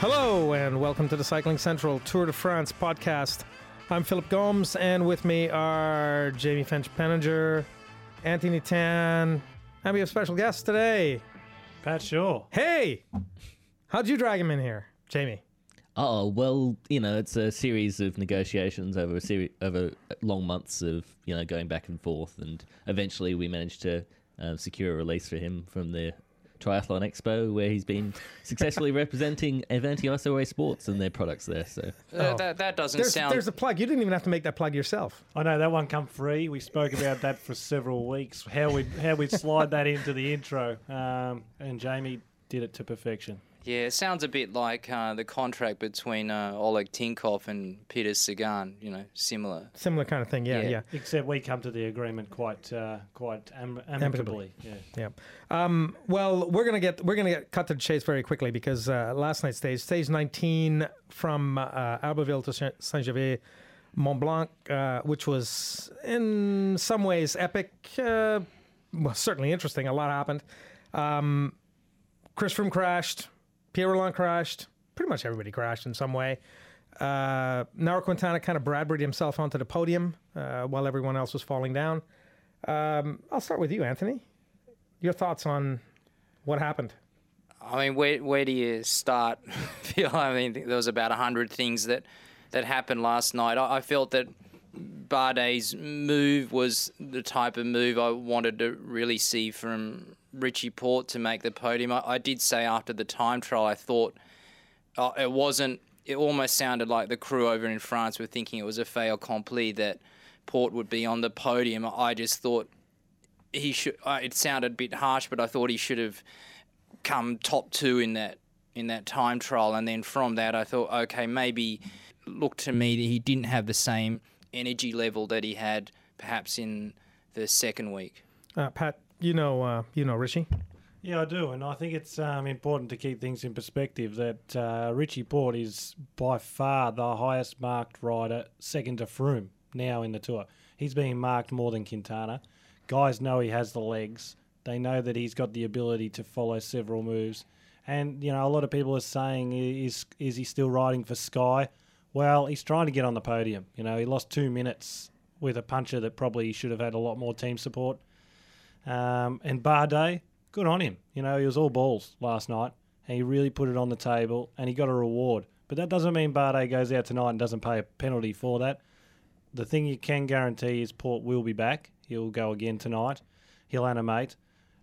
Hello, and welcome to the Cycling Central Tour de France podcast. I'm Philip Gomes, and with me are Jamie Finch Penninger, Anthony Tan, and we have a special guests today. Pat Shaw. Hey! How'd you drag him in here, Jamie? Oh well, you know, it's a series of negotiations over a series over long months of you know going back and forth, and eventually we managed to uh, secure a release for him from the Triathlon Expo, where he's been successfully representing Avanti IsoWhey Sports and their products there. So Uh, Oh. that, that doesn't There's, sound. there's a plug. You didn't even have to make that plug yourself. I know that one come free. We spoke about that for several weeks. How we how we slide that into the intro, um, and Jamie did it to perfection. Yeah, it sounds a bit like uh, the contract between uh, Oleg Tinkov and Peter Sagan. You know, similar. Similar kind of thing. Yeah, yeah. Yeah. Except we come to the agreement quite uh, quite am- amicably. Yeah. Yeah. Um, well, we're gonna get we're gonna get cut to the chase very quickly because uh, last night's stage, stage 19 from uh, Albertville to Saint Gervais, Mont Blanc, uh, which was in some ways epic. Uh, well, certainly interesting. A lot happened. Um, Chris Froome crashed. Pierre Rolland crashed. Pretty much everybody crashed in some way. Uh, Quintana kind of Bradburyed himself onto the podium uh, while everyone else was falling down. Um, I'll start with you, Anthony. Your thoughts on what happened? I mean, where where do you start? Phil? I mean, there was about hundred things that that happened last night. I, I felt that Bardet's move was the type of move I wanted to really see from Richie Porte to make the podium. I, I did say after the time trial, I thought uh, it wasn't. It almost sounded like the crew over in France were thinking it was a fait accompli that Porte would be on the podium. I just thought he should. Uh, it sounded a bit harsh, but I thought he should have come top two in that in that time trial, and then from that, I thought, okay, maybe looked to me that he didn't have the same energy level that he had perhaps in the second week. Uh, Pat, you know, uh, you know Richie. Yeah, I do, and I think it's um, important to keep things in perspective. That uh, Richie Porte is by far the highest marked rider, second to Froome now in the tour. He's being marked more than Quintana. Guys know he has the legs. They know that he's got the ability to follow several moves. And you know, a lot of people are saying, is is he still riding for Sky? Well, he's trying to get on the podium. You know, he lost two minutes with a puncher that probably should have had a lot more team support. Um, and Bardet, good on him. You know, he was all balls last night, and he really put it on the table, and he got a reward. But that doesn't mean Bardet goes out tonight and doesn't pay a penalty for that. The thing you can guarantee is Porte will be back. He'll go again tonight. He'll animate.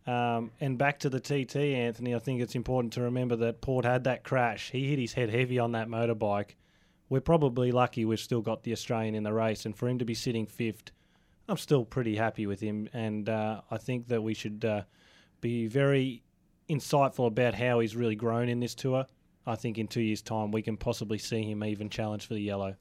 Um, and back to the TT, Anthony, I think it's important to remember that Porte had that crash. He hit his head heavy on that motorbike. We're probably lucky we've still got the Australian in the race, and for him to be sitting fifth, I'm still pretty happy with him. And uh, I think that we should uh, be very insightful about how he's really grown in this tour. I think in two years' time, we can possibly see him even challenge for the yellow.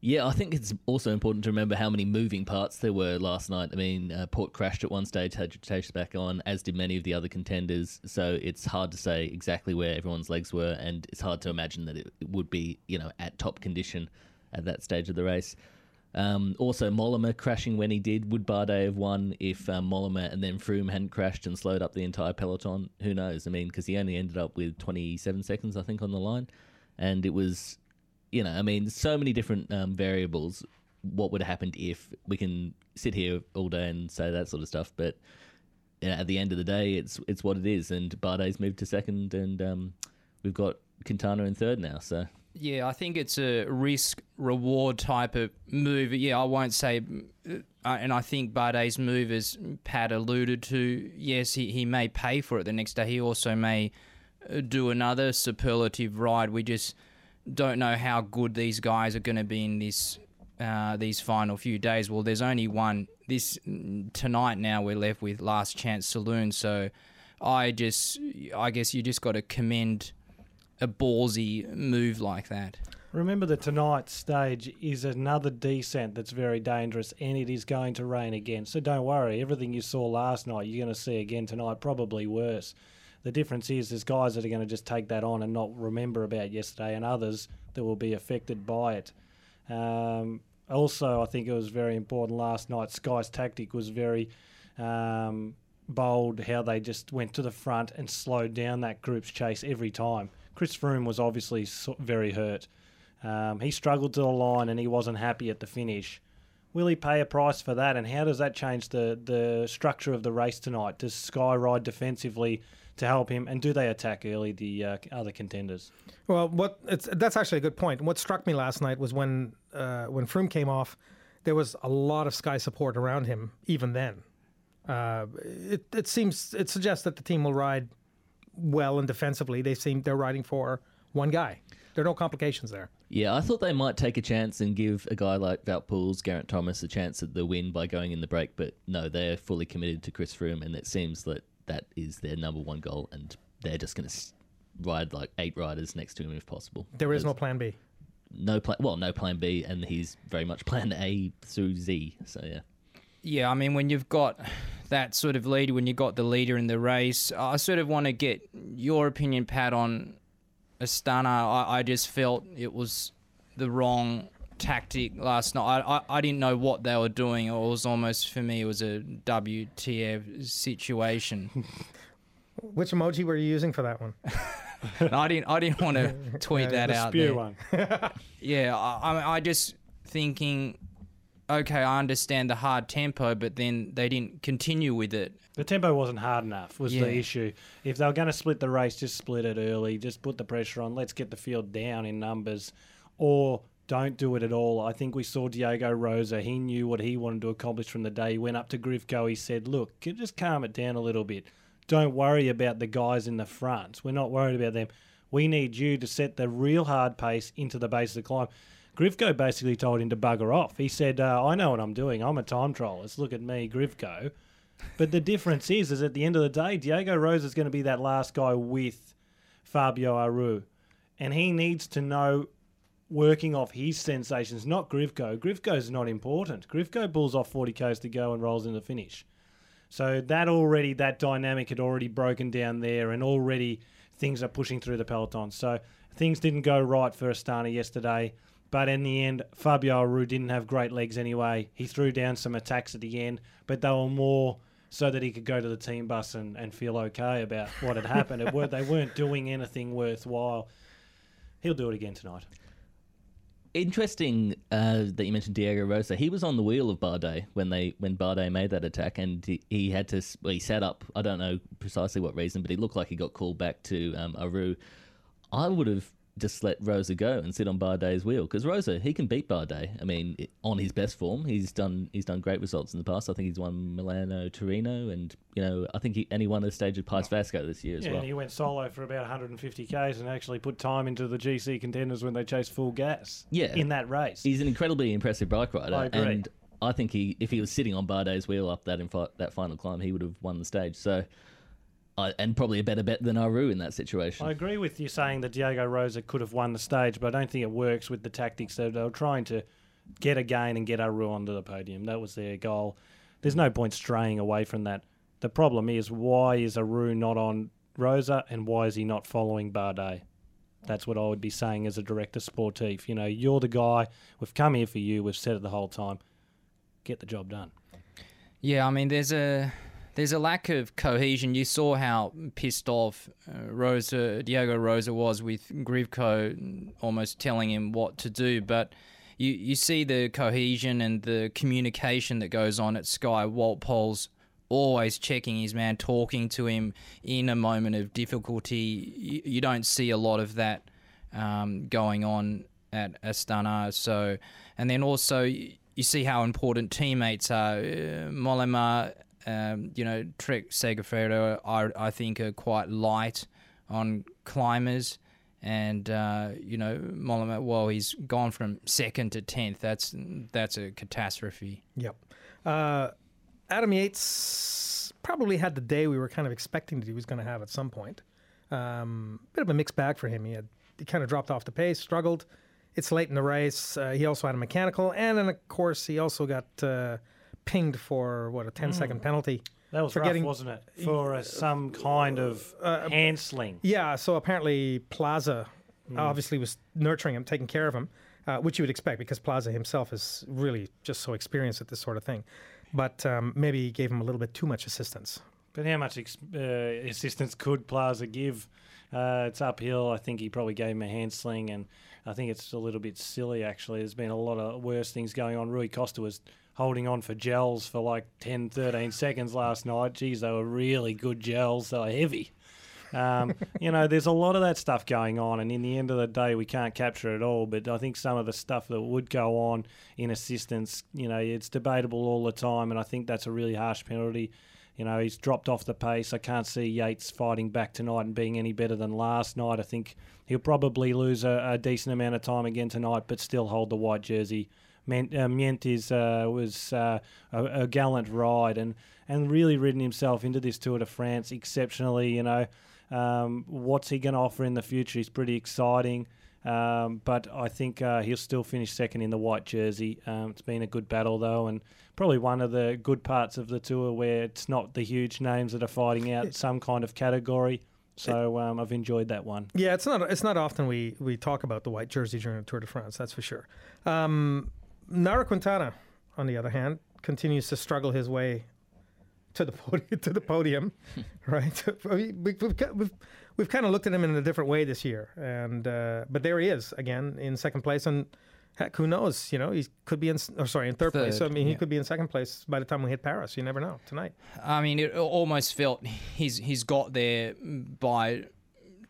yeah, I think it's also important to remember how many moving parts there were last night. I mean, uh, Porte crashed at one stage, had chase back on, as did many of the other contenders. So it's hard to say exactly where everyone's legs were, and it's hard to imagine that it would be, you know, at top condition at that stage of the race. Um, also, Mollema crashing when he did. Would Bardet have won if um, and then Froome hadn't crashed and slowed up the entire peloton? Who knows? I mean, because he only ended up with 27 seconds, I think, on the line. And it was, you know, I mean, so many different um, variables. What would have happened if we can sit here all day and say that sort of stuff? But you know, at the end of the day, it's it's what it is. And Bardet's moved to second, and um, we've got Quintana in third now. So Yeah, I think it's a risk reward type of move. Yeah, I won't say, uh, and I think Bardet's move, as Pat alluded to, yes, he, he may pay for it the next day. He also may uh, do another superlative ride. We just don't know how good these guys are going to be in this uh, these final few days. Well, there's only one this tonight. Now we're left with Last Chance Saloon. So I just, I guess you just got to commend a ballsy move like that. Remember that tonight's stage is another descent that's very dangerous and it is going to rain again. So don't worry, everything you saw last night you're going to see again tonight, probably worse. The difference is there's guys that are going to just take that on and not remember about yesterday, and others that will be affected by it. Um, also, I think it was very important last night. Sky's tactic was very um, bold, how they just went to the front and slowed down that group's chase every time. Chris Froome was obviously very hurt. Um, he struggled to the line and he wasn't happy at the finish. Will he pay a price for that? And how does that change the, the structure of the race tonight? Does Sky ride defensively to help him? And do they attack early the uh, other contenders? Well, what that's actually a good point. What struck me last night was when uh, when Froome came off, there was a lot of Sky support around him. Even then, uh, it it seems it suggests that the team will ride well and defensively. They seem they're riding for one guy. There are no complications there. Yeah, I thought they might take a chance and give a guy like Poels, Geraint Thomas, a chance at the win by going in the break, but no, they're fully committed to Chris Froome, and it seems that that is their number one goal, and they're just going to ride like eight riders next to him if possible. There is no plan B. no plan. Well, no plan B, and he's very much plan A through Z. So yeah. Yeah, I mean, when you've got that sort of leader, when you've got the leader in the race, I sort of want to get your opinion, Pat, on Astana. I, I just felt it was the wrong tactic last night. I, I, I didn't know what they were doing. It was almost, for me, it was a WTF situation. Which emoji were you using for that one? And I didn't I didn't want to tweet that the out spew there. one. Yeah, I, I I just thinking, okay, I understand the hard tempo, but then they didn't continue with it. The tempo wasn't hard enough, was Yeah. the issue. If they were going to split the race, just split it early. Just put the pressure on. Let's get the field down in numbers. Or don't do it at all. I think we saw Diego Rosa. He knew what he wanted to accomplish from the day. He went up to Grivko. He said, Look, just calm it down a little bit. Don't worry about the guys in the front. We're not worried about them. We need you to set the real hard pace into the base of the climb. Grivko basically told him to bugger off. He said, uh, I know what I'm doing. I'm a time trialist. Look at me, Grivko. But the difference is, is at the end of the day, Diego Rosa is going to be that last guy with Fabio Aru, and he needs to know working off his sensations, not Grivko. Grivko's not important. Grivko pulls off 40 k's to go and rolls in the finish. So that already, that dynamic had already broken down there, and already things are pushing through the peloton. So things didn't go right for Astana yesterday. But in the end, Fabio Aru didn't have great legs anyway. He threw down some attacks at the end, but they were more so that he could go to the team bus and, and feel okay about what had happened. It were, they weren't doing anything worthwhile. He'll do it again tonight. Interesting uh, that you mentioned Diego Rosa. He was on the wheel of Bardet when they when Bardet made that attack, and he, he had to well, he sat up. I don't know precisely what reason, but he looked like he got called back to um, Aru. I would have just let Rosa go and sit on Bardet's wheel because Rosa he can beat Bardet. I mean, on his best form, he's done he's done great results in the past. I think he's won Milano Torino, and you know I think he and he won a stage at Pais Vasco this year as well. Yeah, well. and he went solo for about 150 k's and actually put time into the GC contenders when they chased full gas. Yeah. in that race. He's an incredibly impressive bike rider, I agree. and I think he, if he was sitting on Bardet's wheel up that infi- that final climb, he would have won the stage. So, I and probably a better bet than Aru in that situation. I agree with you saying that Diego Rosa could have won the stage, but I don't think it works with the tactics that they were trying to get a gain and get Aru onto the podium. That was their goal. There's no point straying away from that. The problem is why is Aru not on Rosa and why is he not following Bardet? That's what I would be saying as a director sportif. You know, you're the guy. We've come here for you. We've said it the whole time. Get the job done. Yeah, I mean, there's a there's a lack of cohesion. You saw how pissed off uh, Rosa Diego Rosa was with Grivko almost telling him what to do, but. You, you see the cohesion and the communication that goes on at Sky. Wout Poels always checking his man, talking to him in a moment of difficulty. You, you don't see a lot of that um, going on at Astana. So, and then also you, see how important teammates are. Uh, Mollema, um, you know, Trek Segafredo, I, I think are quite light on climbers. And uh, you know, Mollema, well, he's gone from second to tenth. That's that's a catastrophe. Yep. Uh, Adam Yates probably had the day we were kind of expecting that he was going to have at some point. Um, bit of a mixed bag for him. He had he kind of dropped off the pace, struggled. It's late in the race. Uh, he also had a mechanical, and then of course he also got uh, pinged for what a 10 second penalty. That was For rough, getting- wasn't it? For uh, some kind of hand sling. Yeah, so apparently Plaza Hmm. obviously was nurturing him, taking care of him, uh, which you would expect because Plaza himself is really just so experienced at this sort of thing. But um, maybe he gave him a little bit too much assistance. But how much ex- uh, assistance could Plaza give? Uh, it's uphill. I think he probably gave him a hand sling, and I think it's a little bit silly, actually. There's been a lot of worse things going on. Rui Costa was holding on for gels for like 10, 13 seconds last night. Geez, they were really good gels. They were heavy. Um, you know, there's a lot of that stuff going on, and in the end of the day, we can't capture it all. But I think some of the stuff that would go on in assistance, you know, it's debatable all the time, and I think that's a really harsh penalty. You know, he's dropped off the pace. I can't see Yates fighting back tonight and being any better than last night. I think he'll probably lose a, a decent amount of time again tonight, but still hold the white jersey. Mient, uh, uh, was uh, a, a gallant ride and, and really ridden himself into this Tour de France exceptionally. You know, um, what's he going to offer in the future? He's pretty exciting. Um, but I think uh, he'll still finish second in the white jersey. Um, it's been a good battle though, and probably one of the good parts of the tour where it's not the huge names that are fighting out some kind of category. So um, I've enjoyed that one. Yeah, it's not it's not often we we talk about the white jersey during the Tour de France. That's for sure. Nairo Quintana, on the other hand, continues to struggle his way to the podium. To the podium, right? we, we, we've, we've we've kind of looked at him in a different way this year, and uh, but there he is again in second place, and heck, who knows? You know, he could be in or sorry in third, place. So, I Third, mean, he could be in second place by the time we hit Paris. You never know tonight. I mean, it almost felt he's he's got there by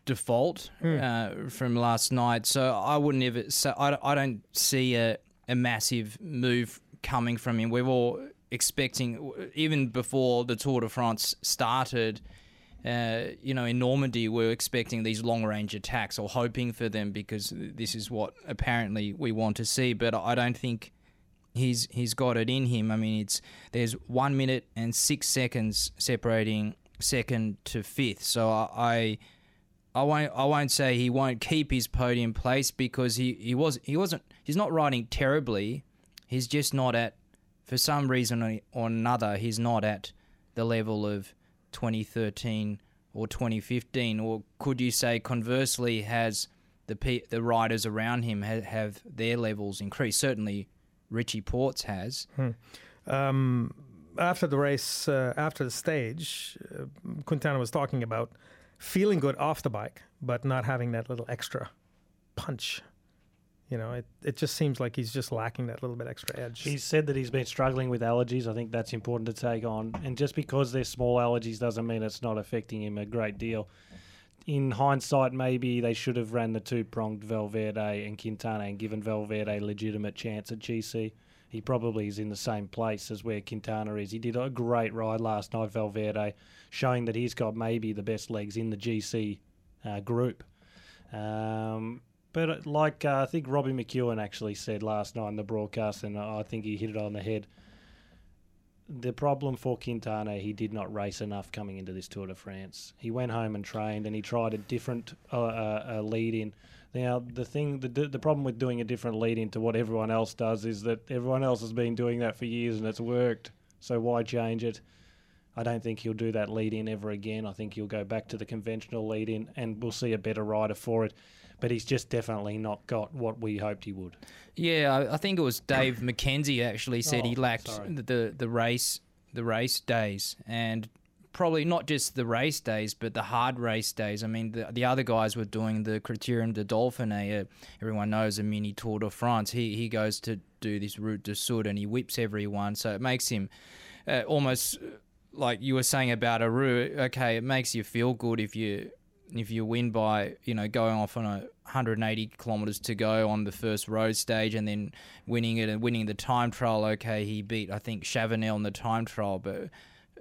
default uh, from last night. So I wouldn't ever. So I, I don't see a, a massive move coming from him. We're all expecting, even before the Tour de France started. Uh, you know, in Normandy, we're expecting these long range attacks or hoping for them because this is what apparently we want to see. But I don't think he's he's got it in him. I mean, it's there's one minute and six seconds separating second to fifth. So I, I won't I won't say he won't keep his podium place because he, he was he wasn't he's not riding terribly. He's just not at for some reason or another he's not at the level of 2013 or 2015 or could you say conversely has the the riders around him have, their levels increased. Certainly Richie Porte's has. Um, after the race, uh, after the stage, uh, Quintana was talking about feeling good off the bike, but not having that little extra punch. You know, it, it just seems like he's just lacking that little bit extra edge. He said that he's been struggling with allergies. I think that's important to take on. And just because they're small allergies doesn't mean it's not affecting him a great deal. In hindsight, maybe they should have ran the two pronged Valverde and Quintana and given Valverde a legitimate chance at GC. He probably is in the same place as where Quintana is. He did a great ride last night, Valverde, showing that he's got maybe the best legs in the GC uh, group. Um, but uh, like uh, I think Robbie McEwen actually said last night in the broadcast, and I think he hit it on the head. The problem for Quintana, he did not race enough coming into this Tour de France. He went home and trained, and he tried a different uh, uh, lead in. Now, the thing, the the problem with doing a different lead in to what everyone else does is that everyone else has been doing that for years and it's worked. So why change it? I don't think he'll do that lead in ever again. I think he'll go back to the conventional lead in, and we'll see a better rider for it. But he's just definitely not got what we hoped he would. Yeah, I, think it was Dave McKenzie actually said oh, he Oh, lacked sorry. the, the the race the race days and probably not just the race days but the hard race days. I mean the the other guys were doing the Criterium de Dauphiné. Everyone knows a mini Tour de France. He he goes to do this Route de Sud and he whips everyone, so it makes him uh, almost uh, like you were saying about Aru. Okay, it makes you feel good if you if you win by you know going off on a 180 kilometers to go on the first road stage and then winning it and winning the time trial. Okay, he beat I think Chavanel in the time trial, but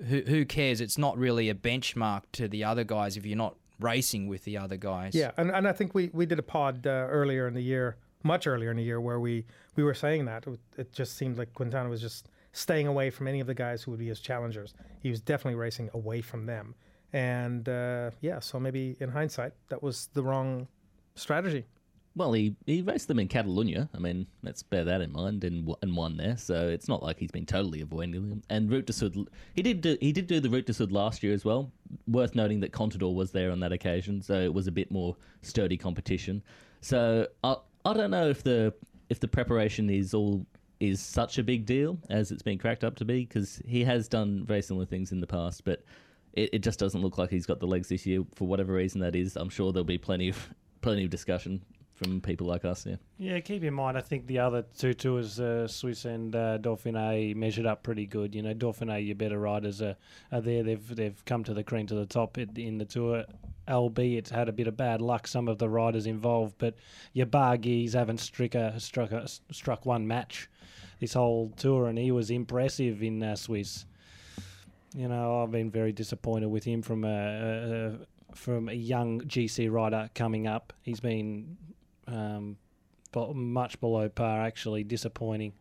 who who cares? It's not really a benchmark to the other guys if you're not racing with the other guys. Yeah, and, and I think we, we did a pod uh, earlier in the year, much earlier in the year, where we, we were saying that. It, just seemed like Quintana was just staying away from any of the guys who would be his challengers. He was definitely racing away from them. And uh, yeah, so maybe in hindsight, that was the wrong strategy. Well, he, he raced them in Catalonia. I mean, let's bear that in mind, and and won there. So it's not like he's been totally avoiding them. And Route de Sud, he did do, he did do the Route de Sud last year as well. Worth noting that Contador was there on that occasion, so it was a bit more sturdy competition. So I I don't know if the if the preparation is all is such a big deal as it's been cracked up to be because he has done very similar things in the past, but it, it just doesn't look like he's got the legs this year for whatever reason that is. I'm sure there'll be plenty of plenty of discussion from people like us. Yeah. Yeah, keep in mind, I think the other two tours, uh, Swiss and uh, Dauphiné, measured up pretty good. You know, Dauphiné, your better riders are, are there. They've they've come to the cream to the top in, the tour. LB, it's had a bit of bad luck, some of the riders involved, but your Barguils haven't struck, a, struck, a, struck one match this whole tour, and he was impressive in uh, Swiss. You know, I've been very disappointed with him from a, a from a young GC rider coming up. He's been um, but much below par, actually disappointing.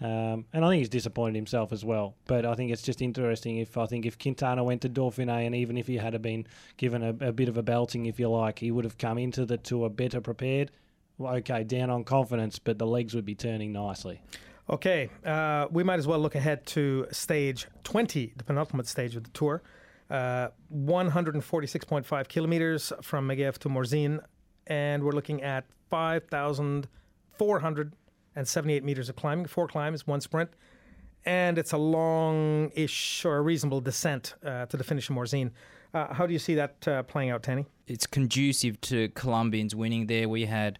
Um, and I think he's disappointed himself as well. But I think it's just interesting if I think if Quintana went to Dauphiné and even if he had been given a, a bit of a belting, if you like, he would have come into the tour better prepared. Well, okay, down on confidence, but the legs would be turning nicely. Okay, uh, we might as well look ahead to stage 20, the penultimate stage of the tour. Uh, 146.5 kilometers from Megève to Morzine, and we're looking at 5,478 meters of climbing, four climbs, one sprint, and it's a long-ish or a reasonable descent uh, to the finish of Morzine. Uh, how do you see that uh, playing out, Tanny? It's conducive to Colombians winning there. We had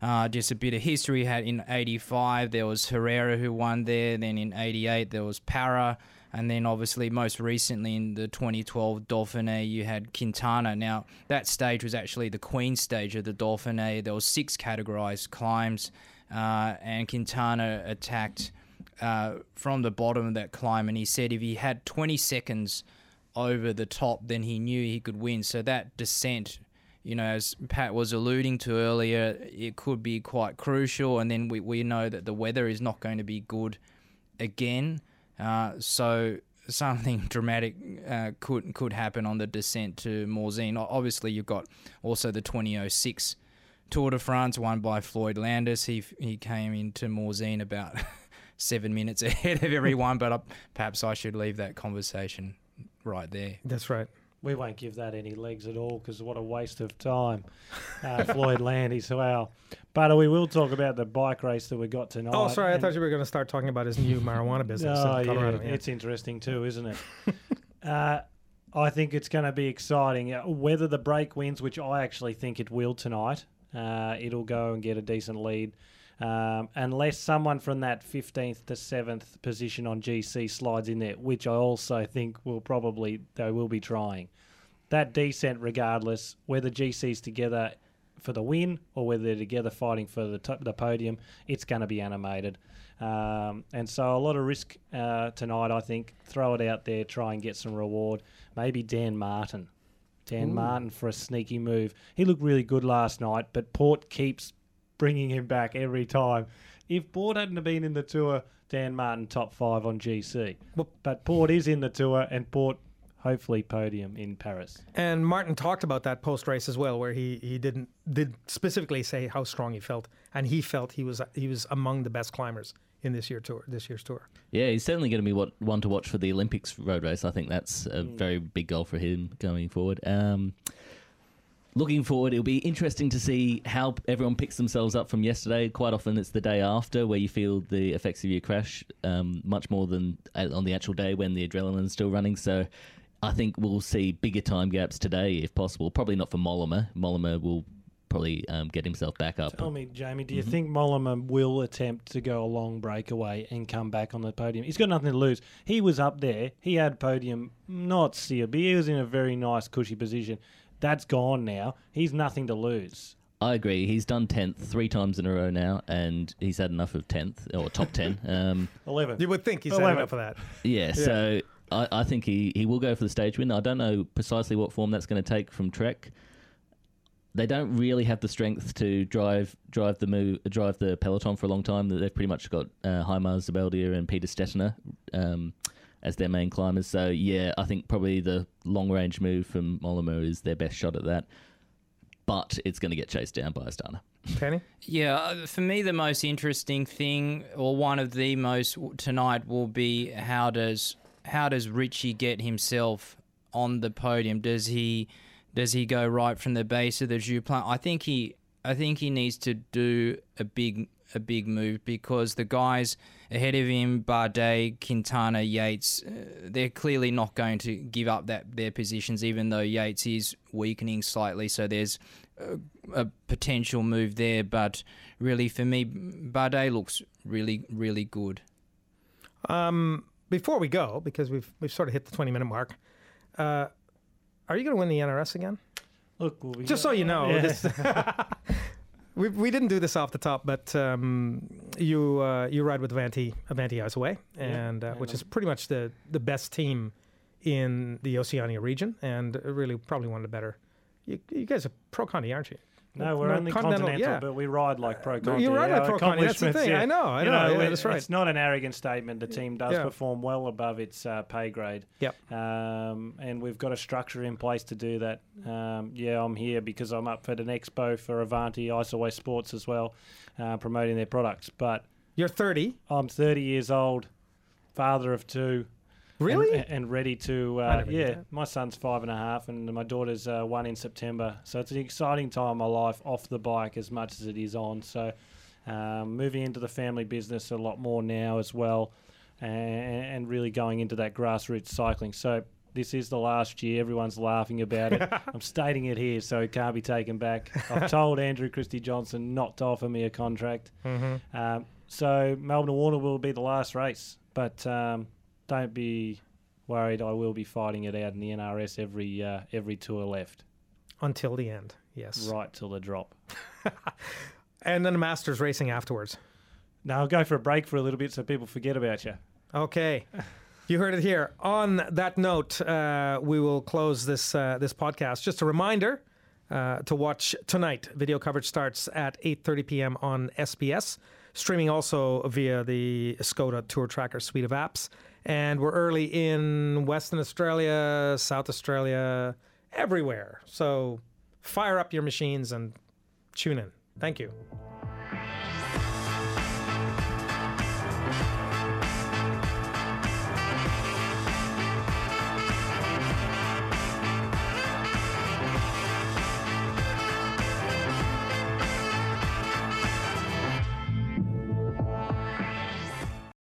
uh, just a bit of history. Had in 85, there was Herrera who won there. Then in 88, there was Parra. And then obviously, most recently in the 2012 Dauphiné, you had Quintana. Now, that stage was actually the Queen stage of the Dauphiné. There was six categorized climbs, uh, and Quintana attacked uh, from the bottom of that climb. And he said if he had 20 seconds over the top, then he knew he could win. So that descent you know, as Pat was alluding to earlier, it could be quite crucial. And then we, we know that the weather is not going to be good again. Uh, so something dramatic uh, could could happen on the descent to Morzine. Obviously, you've got also the 2006 Tour de France won by Floyd Landis. He he came into Morzine about seven minutes ahead of everyone, but I, perhaps I should leave that conversation right there. That's right. We won't give that any legs at all because what a waste of time. Uh, Floyd Landis, wow. But we will talk about the bike race that we got tonight. Oh, sorry, I thought you were going to start talking about his new marijuana business. Oh, in Colorado. yeah, it's interesting too, isn't it? uh, I think it's going to be exciting. Uh, whether the break wins, which I actually think it will tonight, uh, it'll go and get a decent lead. Um, unless someone from that 15th to 7th position on GC slides in there, which I also think will probably, they will be trying. That descent, regardless, whether GC's together for the win or whether they're together fighting for the, top, the podium, it's going to be animated. Um, and so a lot of risk uh, tonight, I think. Throw it out there, try and get some reward. Maybe Dan Martin. Dan Ooh. Martin for a sneaky move. He looked really good last night, but Porte keeps bringing him back every time. If Porte hadn't have been in the tour, Dan Martin top five on GC. But Porte is in the tour, and Porte hopefully podium in Paris. And Martin talked about that post race as well, where he, he didn't did specifically say how strong he felt, and he felt he was he was among the best climbers in this year tour this year's tour. Yeah, he's certainly going to be what, one to watch for the Olympics road race. I think that's a very big goal for him going forward. Um, looking forward, it'll be interesting to see how everyone picks themselves up from yesterday. Quite often, it's the day after where you feel the effects of your crash um, much more than uh, on the actual day when the adrenaline's still running. So. I think we'll see bigger time gaps today, if possible. Probably not for Mollema. Mollema will probably um, get himself back up. Tell me, Jamie, do you think Mollema will attempt to go a long breakaway and come back on the podium? He's got nothing to lose. He was up there. He had podium, not but he was in a very nice, cushy position. That's gone now. He's nothing to lose. I agree. He's done tenth three times in a row now, and he's had enough of tenth or top ten. Um, 11. You would think he's had Eleven. enough of that. yeah, so I, I think he, he will go for the stage win. I don't know precisely what form that's going to take from Trek. They don't really have the strength to drive drive the move drive the peloton for a long time. They've pretty much got uh, Haimar Zubeldia and Peter Stetina um, as their main climbers. So yeah, I think probably the long range move from Mollema is their best shot at that. But it's going to get chased down by Astana. Penny? Yeah, uh, for me, the most interesting thing, or one of the most tonight, will be how does how does Richie get himself on the podium? Does he does he go right from the base of the Joux Plane? I think he I think he needs to do a big a big move because the guys ahead of him, Bardet, Quintana, Yates, uh, they're clearly not going to give up that their positions, even though Yates is weakening slightly. So there's a, a potential move there, but really for me, Bardet looks really, really good. Um, before we go, because we've we've sort of hit the twenty minute mark, uh, are you going to win the NRS again? Look, we'll be- Just so you know, Yeah. this, we we didn't do this off the top, but um, you uh, you ride with Avanti Avanti IsoWhey, and uh, which is pretty much the the best team in the Oceania region, and really probably one of the better. You, you guys are pro Conti, aren't you? No, we're only continental, continental, yeah. but we ride like pro But Conti. you ride like pro Conti, that's the thing. yeah. I know, I You know, yeah, it- that's right. It's not an arrogant statement. The team does perform well above its uh, pay grade. Yep. Um, and we've got a structure in place to do that. Um, yeah, I'm here because I'm up at an expo for Avanti IsoWhey Sports as well, uh, promoting their products. But You're 30. I'm 30 years old, father of two. And- Really? And, and ready to, uh, yeah. My son's five and a half, and my daughter's uh, one in September. So it's an exciting time in my life off the bike as much as it is on. So um, moving into the family business a lot more now as well, and, and really going into that grassroots cycling. So this is the last year. Everyone's laughing about it. I'm stating it here, so it can't be taken back. I've told Andrew Christie Johnson not to offer me a contract. Mm-hmm. Um, so Melbourne Warner will be the last race, but um, don't be worried. I will be fighting it out in the NRS every uh, every tour left, Until the end, yes. right till the drop. And then the Masters racing afterwards. Now I'll go for a break for a little bit so people forget about you. Okay. You heard it here. On that note, uh, we will close this uh, this podcast. Just a reminder uh, to watch tonight. Video coverage starts at 8:30 p.m. on SBS, streaming also via the Skoda Tour Tracker suite of apps. And we're early in Western Australia, South Australia, everywhere. So fire up your machines and tune in. Thank you.